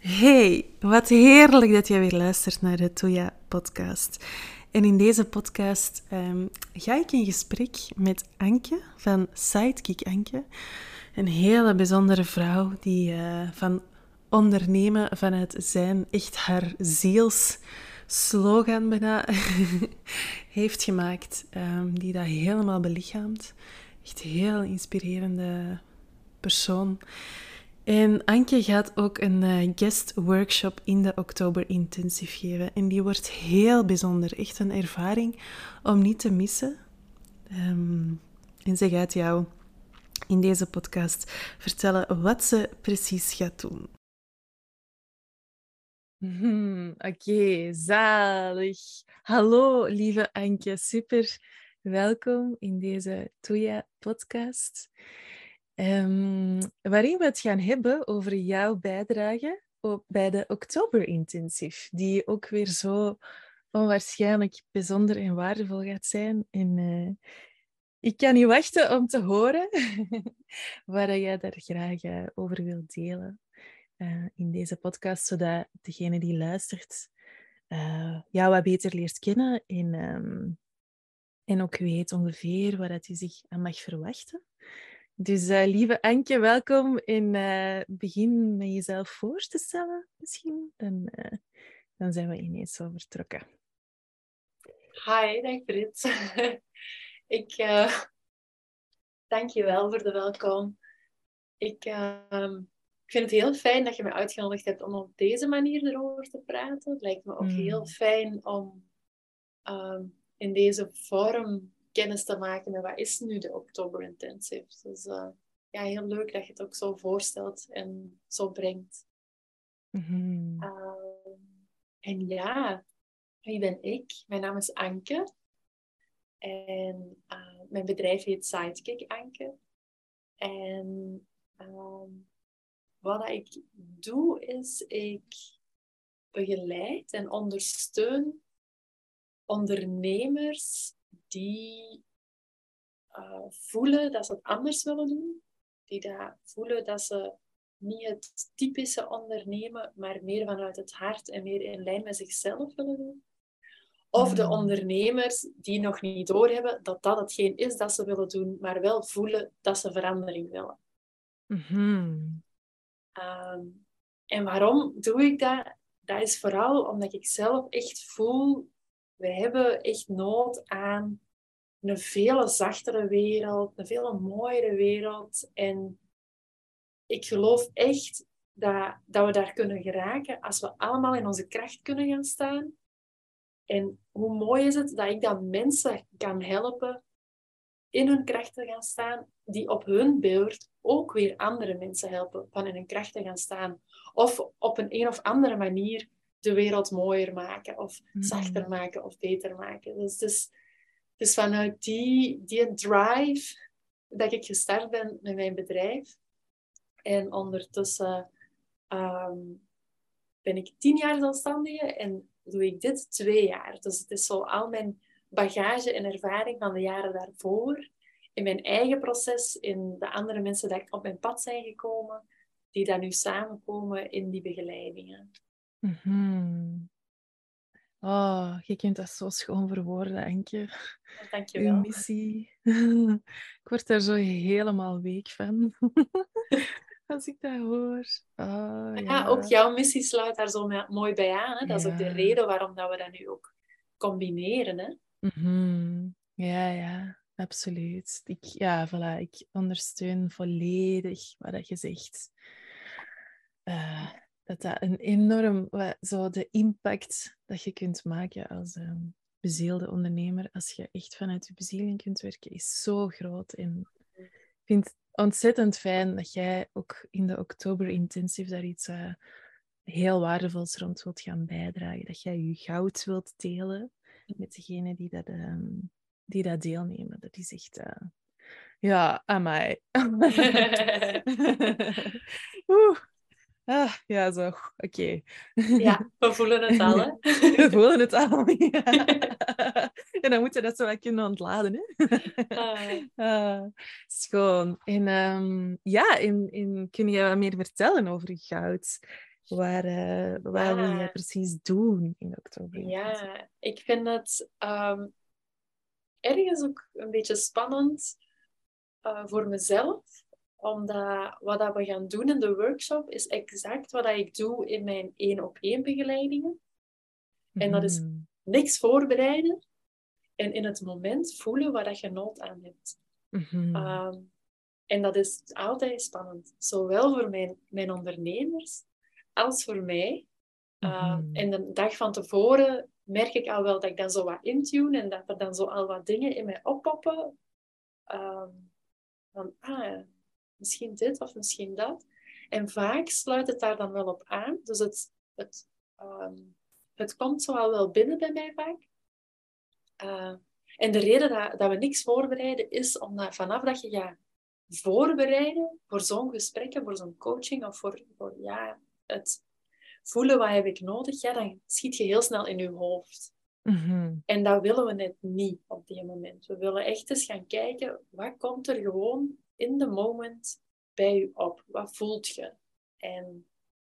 Hey, wat heerlijk dat je weer luistert naar de Toya podcast. En in deze podcast ehm, ga ik in gesprek met Anke van Sidekick Anke. Een hele bijzondere vrouw die uh, van ondernemen vanuit zijn echt haar zielsslogan bijna heeft gemaakt. Um, die dat helemaal belichaamt. Echt heel inspirerende persoon. En Anke gaat ook een uh, guest workshop in de oktober intensief geven. En die wordt heel bijzonder. Echt een ervaring om niet te missen. Um, en ze gaat jou in deze podcast vertellen wat ze precies gaat doen. Hmm, Oké, okay, zalig. Hallo, lieve Anke. Super welkom in deze Toya podcast. Um, waarin we het gaan hebben over jouw bijdrage op, bij de Oktober Intensive, die ook weer zo onwaarschijnlijk bijzonder en waardevol gaat zijn. En uh, ik kan niet wachten om te horen waar jij daar graag uh, over wilt delen uh, in deze podcast, zodat degene die luistert jou wat beter leert kennen en, um, en ook weet ongeveer waar hij zich aan mag verwachten. Dus uh, lieve Anke, welkom. En uh, begin met jezelf voor te stellen, misschien. Dan, uh, dan zijn we ineens zo vertrokken. Hi, dag Brit. ik dank je wel voor de welkom. Ik, ehm, ik vind het heel fijn dat je me uitgenodigd hebt om op deze manier erover te praten. Het lijkt me ook heel hmm. fijn om um, in deze vorm kennis te maken met wat is nu de Oktober Intensive. Dus uh, ja, heel leuk dat je het ook zo voorstelt en zo brengt. Mm-hmm. Uh, en ja, wie ben ik? Mijn naam is Anke. En uh, mijn bedrijf heet Sidekick Anke. En wat ik doe is, ik begeleid en ondersteun ondernemers die uh, voelen dat ze het anders willen doen. Die dat voelen dat ze niet het typische ondernemen, maar meer vanuit het hart en meer in lijn met zichzelf willen doen. Of de mm. ondernemers die nog niet doorhebben dat dat hetgeen is dat ze willen doen, maar wel voelen dat ze verandering willen. Mm-hmm. Um, en waarom doe ik dat? Dat is vooral omdat ik zelf echt voel we hebben echt nood aan een veel zachtere wereld, een veel mooiere wereld. En ik geloof echt dat, dat we daar kunnen geraken als we allemaal in onze kracht kunnen gaan staan. En hoe mooi is het dat ik dan mensen kan helpen in hun kracht te gaan staan, die op hun beurt ook weer andere mensen helpen van in hun kracht te gaan staan. Of op een een of andere manier de wereld mooier maken of mm. zachter maken of beter maken. Dus het is, het is vanuit die, die drive dat ik gestart ben met mijn bedrijf. En ondertussen ehm, ben ik tien jaar zelfstandige en doe ik dit twee jaar. Dus het is zo al mijn bagage en ervaring van de jaren daarvoor. In mijn eigen proces, in de andere mensen die op mijn pad zijn gekomen, die dan nu samenkomen in die begeleidingen. Mm Oh, je kunt dat zo schoon verwoorden, Anke. Dank je wel. Uw missie. ik word daar zo helemaal week van. Als ik dat hoor. Oh, ja. ja. ook jouw missie sluit daar zo mooi bij aan. Hè? Dat is ook de reden waarom dat we dat nu ook combineren. Hè? Mm Ja, ja, absoluut. Ik, ja, voilà, ik ondersteun volledig wat je zegt. Uh, dat dat een enorm, zo de impact dat je kunt maken als um, bezielde ondernemer, als je echt vanuit je bezieling kunt werken, is zo groot. En ik vind het ontzettend fijn dat jij ook in de oktober intensief daar iets uh, heel waardevols rond wilt gaan bijdragen. Dat jij je goud wilt delen met degenen die dat, um, die dat deelnemen. Dat is echt... Uh, ja, amai. Oeh, Ah, ja, zo. Oké. Ja, we voelen het al, hè? We voelen het al, ja. En dan moet je dat zo wat kunnen ontladen, hè? Ah. ah schoon. En um, ja, in, in, kun je wat meer vertellen over goud? Waar, uh, waar wil jij precies doen in oktober? Ja, ik vind het um, ergens ook een beetje spannend uh, voor mezelf. Omdat wat dat we gaan doen in de workshop is exact wat ik doe in mijn één-op-één begeleidingen. En dat is mm. niks voorbereiden en in het moment voelen waar dat je nood aan hebt. Mm um, en dat is altijd spannend, zowel voor mijn, mijn ondernemers als voor mij. Uh, En de dag van tevoren merk ik al wel dat ik dan zo wat intune en dat er dan zo al wat dingen in mij oppoppen. Uh, van, ah, misschien dit of misschien dat. En vaak sluit het daar dan wel op aan. Dus het, het, um, het komt zo al wel binnen bij mij vaak. Uh, en de reden dat, dat we niks voorbereiden is omdat vanaf dat je gaat voorbereiden voor zo'n gesprek, voor zo'n coaching of voor, voor ja, het voelen wat heb ik nodig, ja, dan schiet je heel snel in je hoofd. Mm En dat willen we net niet op die moment. We willen echt eens gaan kijken, wat komt er gewoon in de moment bij je op? Wat voelt je? En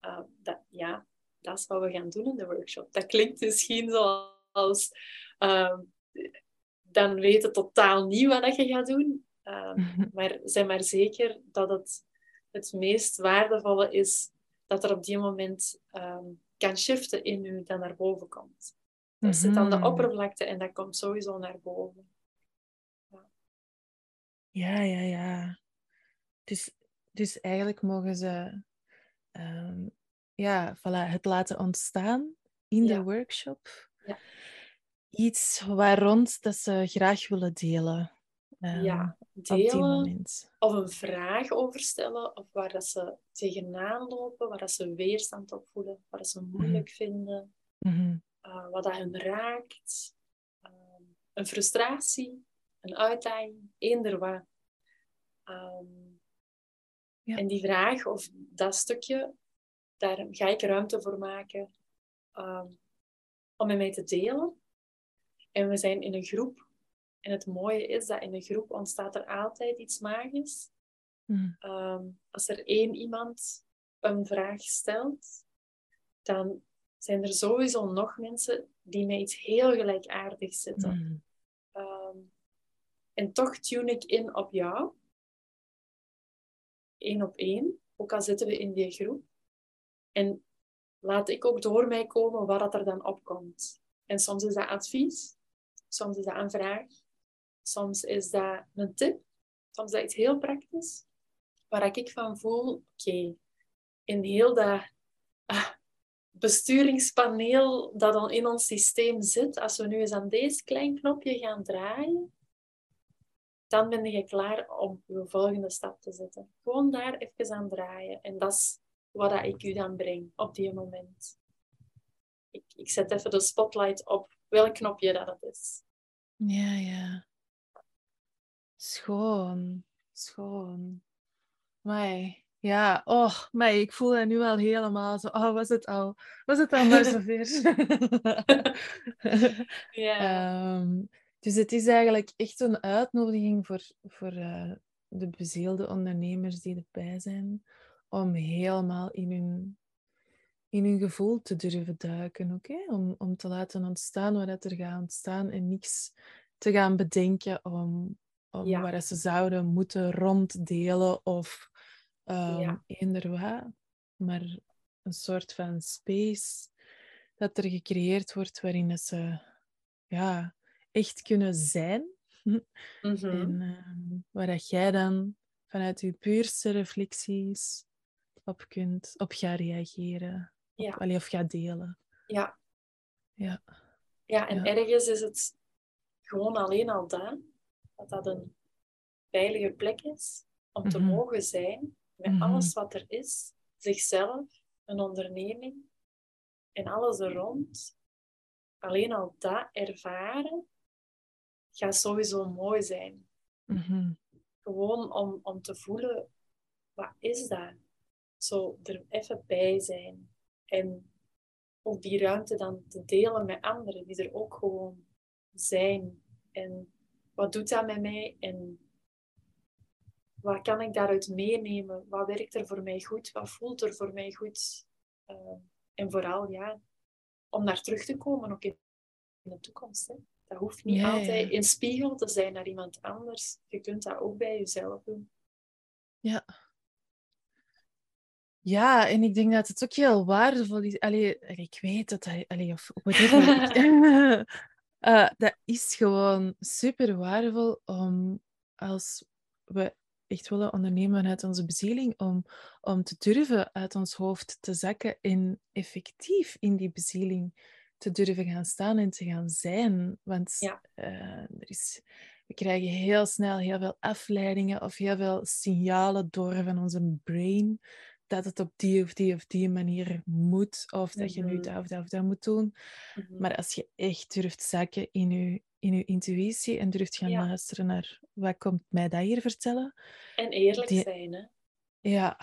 uh, dat, ja, dat is wat we gaan doen in de workshop. Dat klinkt misschien zoals... Uh, dan weet je totaal niet wat je gaat doen. Uh, maar zeg maar zeker dat het het meest waardevolle is dat er op die moment um, kan shiften in u dat naar boven komt. Dat mm zit aan de mhm. oppervlakte en dat komt sowieso naar boven. Ja, ja, ja. Dus, dus eigenlijk mogen ze um, ja, voilà, het laten ontstaan in de workshop. Ja. Iets waar rond dat ze graag willen delen. Um, ja, delen of een vraag over stellen of waar dat ze tegenaan lopen, waar dat ze weerstand op voelen, waar dat ze mhm. moeilijk vinden, mm wat dat hun raakt, uh, een frustratie, een uitdaging, eender wat. Um, ja. En die vraag of dat stukje, daar ga ik ruimte voor maken um, om met mij te delen. En we zijn in een groep en het mooie is dat in een groep ontstaat er altijd iets magisch. Mm. Um, als er één iemand een vraag stelt, dan zijn er sowieso nog mensen die met iets heel gelijkaardigs zitten. Mm. En toch tune ik in op jou. Eén op één. Ook al zitten we in die groep. En laat ik ook door mij komen wat er dan opkomt. En soms is dat advies. Soms is dat een vraag. Soms is dat een tip. Soms is dat iets heel praktisch. Waar ik van voel, oké, in heel dat ah, besturingspaneel dat dan in ons systeem zit, als we nu eens aan deze klein knopje gaan draaien, dan ben je klaar om je volgende stap te zetten. Gewoon daar even aan draaien. En dat is wat ik u dan breng op die moment. Ik, ik zet even de spotlight op welk knopje dat het is. Ja, ja. Schoon, schoon. Maar ja, oh, maar ik voel het nu al helemaal zo. Oh, was het al, was het al maar zover? ja. Ehm, dus het is eigenlijk echt een uitnodiging voor, voor uh, de bezielde ondernemers die erbij zijn, om helemaal in hun, in hun gevoel te durven duiken. oké? Om, om te laten ontstaan wat er gaat ontstaan en niks te gaan bedenken om, om waar ze zouden moeten ronddelen of um, ja. eender wat. Maar een soort van space dat er gecreëerd wordt waarin ze ja, echt kunnen zijn. Mm -hmm. En uh, waar dat jij dan vanuit je puurste reflecties op kunt, op gaan reageren. Ja. Op, allee, of gaat delen. Ja. Ja. Ja, en ergens is het gewoon alleen al dat dat dat een veilige plek is om te mhm. mogen zijn met mhm. alles wat er is, zichzelf, een onderneming en alles er rond. Alleen al dat ervaren gaat sowieso mooi zijn. Mhm. Gewoon om, om te voelen, wat is dat? Zo er even bij zijn. En ook die ruimte dan te delen met anderen, die er ook gewoon zijn. En wat doet dat met mij en wat kan ik daaruit meenemen? Wat werkt er voor mij goed? Wat voelt er voor mij goed? Uh, en vooral, ja, om naar terug te komen, ook in, de toekomst. Hè. Dat hoeft niet altijd in spiegel te zijn naar iemand anders. Je kunt dat ook bij jezelf doen. Ja. Ja, en ik denk dat het ook heel waardevol is. Allee, ik weet dat hij, allee, of whatever. Eh, dat is gewoon super waardevol om als we echt willen ondernemen vanuit onze bezieling, om, om te durven uit ons hoofd te zakken en effectief in die bezieling te durven gaan staan en te gaan zijn. Want Ja. eh, er is, we krijgen heel snel heel veel afleidingen of heel veel signalen door van onze brain dat het op die of die of die manier moet, of dat je nu Mhm. dat of dat of dat moet doen. Mhm. Maar als je echt durft zakken in je, in je intuïtie en durft gaan Ja. luisteren naar wat komt mij dat hier vertellen. En eerlijk die- zijn, hè. Ja,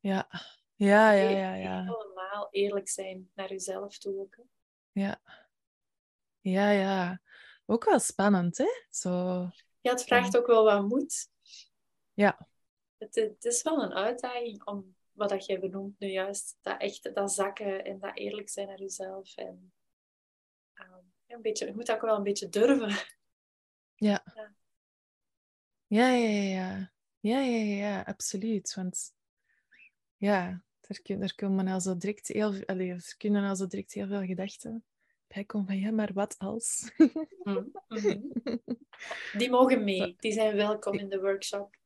ja, ja, ja, He- ja, ja, Helemaal eerlijk zijn naar jezelf toe ook. hè. Ja. Ja, ja. Ook wel spannend, hè? Zo, Ja, het vraagt ook wel wat moed. ja, Het, het is wel een uitdaging om wat dat jij benoemt nu juist, dat echt dat zakken en dat eerlijk zijn naar jezelf. En, ehm, een beetje, je moet ook wel een beetje durven. ja. Ja. Ja, ja, ja, ja. Ja, ja, ja, ja, absoluut. Want ja, er, kun, er komen al zo direct heel allee, er kunnen al zo direct heel veel gedachten bij komen van ja, maar wat als? Mhm, mhm. Die mogen mee, die zijn welkom in de workshop.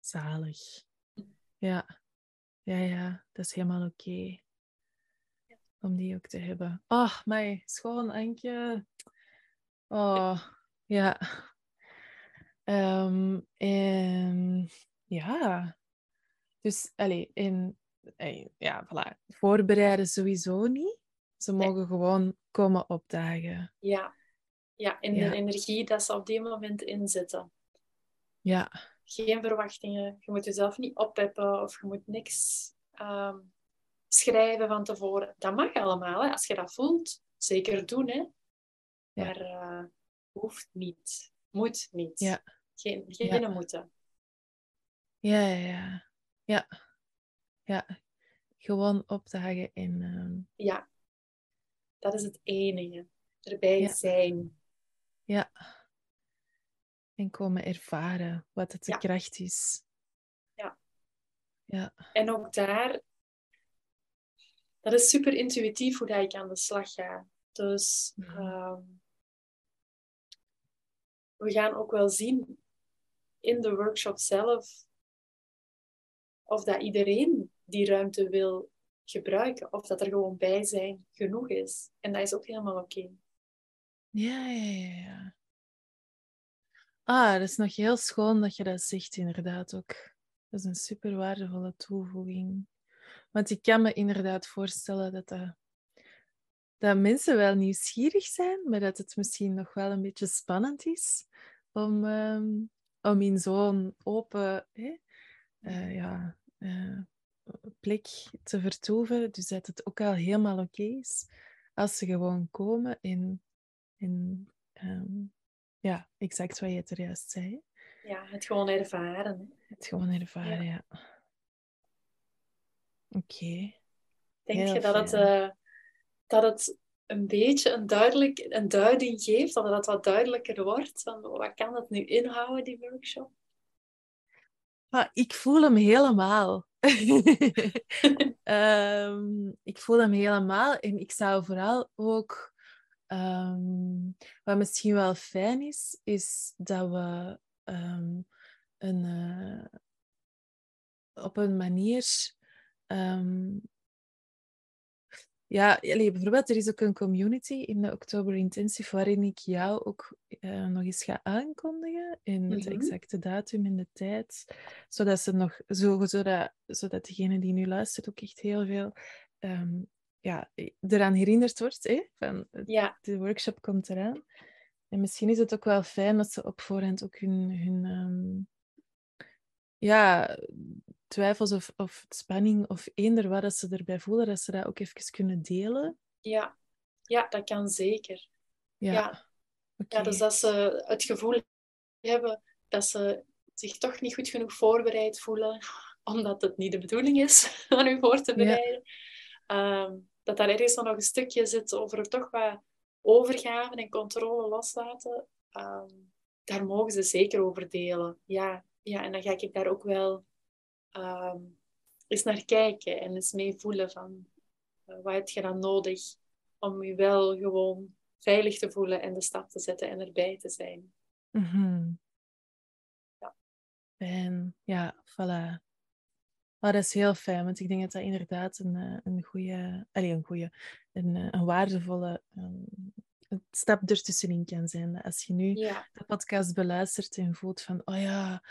Zalig. Ja, ja, ja, dat is helemaal oké. Om die ook te hebben. Oh, mij, schoon, Anke. Oh, ja. Ehm, en ja, dus, allee, en, eh, ja, voilà. Voorbereiden sowieso niet. Ze Nee. mogen gewoon komen opdagen. Ja, ja in Ja. de energie dat ze op die moment inzetten. Ja, Geen verwachtingen. Je moet jezelf niet oppeppen of je moet niks ehm, schrijven van tevoren. Dat mag allemaal, hè. als je dat voelt. Zeker doen, hè. Ja. Maar eh, hoeft niet. Moet niet. Ja. Geen, geen Ja. moeten. ja, ja, ja. Ja, ja. Gewoon opdagen en ehm, Ja, dat is het enige. Erbij Ja. zijn. Ja. En komen ervaren wat het de Ja. kracht is. Ja. Ja. En ook daar, dat is super intuïtief hoe dat ik aan de slag ga. Dus Mhm. ehm, we gaan ook wel zien in de workshop zelf of dat iedereen die ruimte wil gebruiken. Of dat er gewoon bij zijn genoeg is. En dat is ook helemaal oké. Ja, ja, ja, ja. Ah, dat is nog heel schoon dat je dat zegt, inderdaad ook. Dat is een super waardevolle toevoeging. Want ik kan me inderdaad voorstellen dat, dat, mensen wel nieuwsgierig zijn, maar dat het misschien nog wel een beetje spannend is om, ehm, om in zo'n open eh, ja, eh, plek te vertoeven. Dus dat het ook al helemaal oké is als ze gewoon komen en, en ehm, ja, exact wat je het er juist zei. Ja, het gewoon ervaren. hè. Het gewoon ervaren, ja. Oké. Denk Heel je dat het, eh, dat het een beetje een, duidelijk, een duiding geeft? Dat het wat duidelijker wordt? Van, wat kan het nu inhouden, die workshop? Ah, ik voel hem helemaal. Ehm, ik voel hem helemaal en ik zou vooral ook, ehm, wat misschien wel fijn is, is dat we ehm, een, eh, op een manier. Ja, bijvoorbeeld, er is ook een community in de Oktober Intensive waarin ik jou ook eh, nog eens ga aankondigen in de Mhm. exacte datum en de tijd, zodat ze nog, zo, zodat, zodat degene die nu luistert ook echt heel veel ehm, ja, eraan herinnerd wordt, hè, van Ja, de workshop komt eraan. En misschien is het ook wel fijn dat ze op voorhand ook hun, hun ehm, ja, twijfels of, of spanning of eender wat dat ze erbij voelen, dat ze dat ook even kunnen delen. ja. ja, dat kan zeker. Ja, Ja. dus dat ze het gevoel hebben dat ze zich toch niet goed genoeg voorbereid voelen. omdat het niet de bedoeling is om u voor te bereiden. Ehm, dat daar ergens nog een stukje zit over toch wat overgaven en controle loslaten. Ehm, daar mogen ze zeker over delen. Ja, ja, en dan ga ik daar ook wel um, eens naar kijken en eens mee voelen van uh, wat heb je dan nodig om je wel gewoon veilig te voelen en de stap te zetten en erbij te zijn. Mm Ja. En ja, voilà. Oh, dat is heel fijn, want ik denk dat dat inderdaad een, eh, een goede, allez, een goede, een, eh, een waardevolle um, stap ertussenin kan zijn. Als je nu de podcast beluistert en voelt van, oh ja,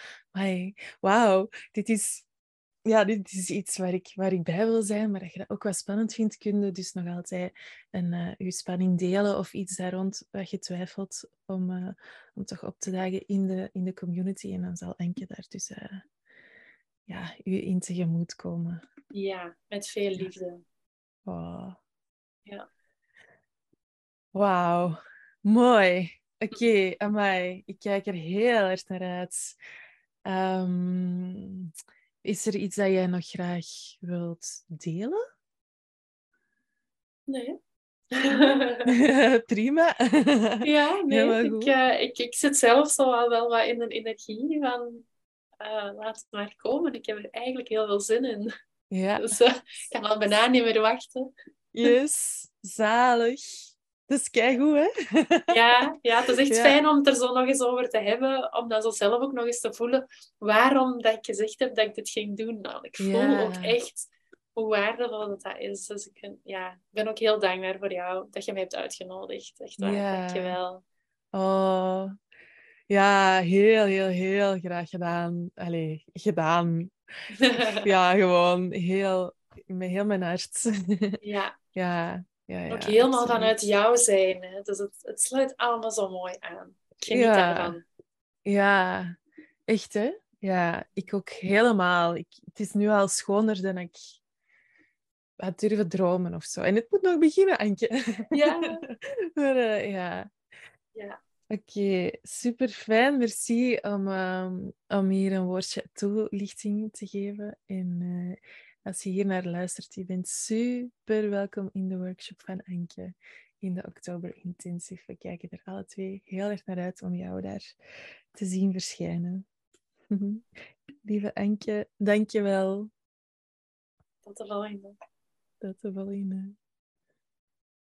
wauw, dit is ja, dit is iets waar ik, waar ik bij wil zijn, maar dat je dat ook wel spannend vindt, kun je dus nog altijd een, uh, je spanning delen of iets daar rond wat je twijfelt om, uh, om toch op te dagen in de, in de community. En dan zal Enke daar dus uh, ja, u in tegemoet komen. Ja, met veel liefde. Oh. Ja. Wauw, mooi. Oké, okay, amai. Ik kijk er heel erg naar uit. Um, is er iets dat jij nog graag wilt delen? Nee. Prima. ja, nee. Ik, uh, ik, ik zit zelf zo al wel wat in een energie van uh, laat het maar komen. Ik heb er eigenlijk heel veel zin in. Ja. Dus uh, ik kan al bijna niet meer wachten. Yes, zalig. Dat is keigoed, hè? ja, ja, het is echt fijn om het er zo nog eens over te hebben. Om zo zelf ook nog eens te voelen waarom dat ik gezegd heb dat ik dit ging doen. Nou, ik voel ook echt hoe waardevol dat, dat is. Dus ik ben, ja, ben ook heel dankbaar voor jou dat je mij hebt uitgenodigd. Echt waar, ja. dankjewel. Oh, ja, heel, heel, heel graag gedaan. Allee, gedaan. ja, gewoon heel, met heel mijn hart. ja. Ja, ja, ja, ook helemaal absoluut. vanuit jou zijn. Hè? Dus het, het sluit allemaal zo mooi aan. Ik geniet ja. daarvan. Ja, echt hè? Ja, ik ook helemaal. Ik, het is nu al schoner dan ik had durven dromen of zo. En het moet nog beginnen, Antje. Ja. maar uh, ja. Ja. Oké, okay, super fijn. Merci om, um, om hier een woordje toelichting te geven. En uh, als je hier naar luistert, je bent super welkom in de workshop van Anke in de Oktober Intensive. We kijken er alle twee heel erg naar uit om jou daar te zien verschijnen. Lieve Anke, dank je wel. Tot de volgende. Tot de volgende.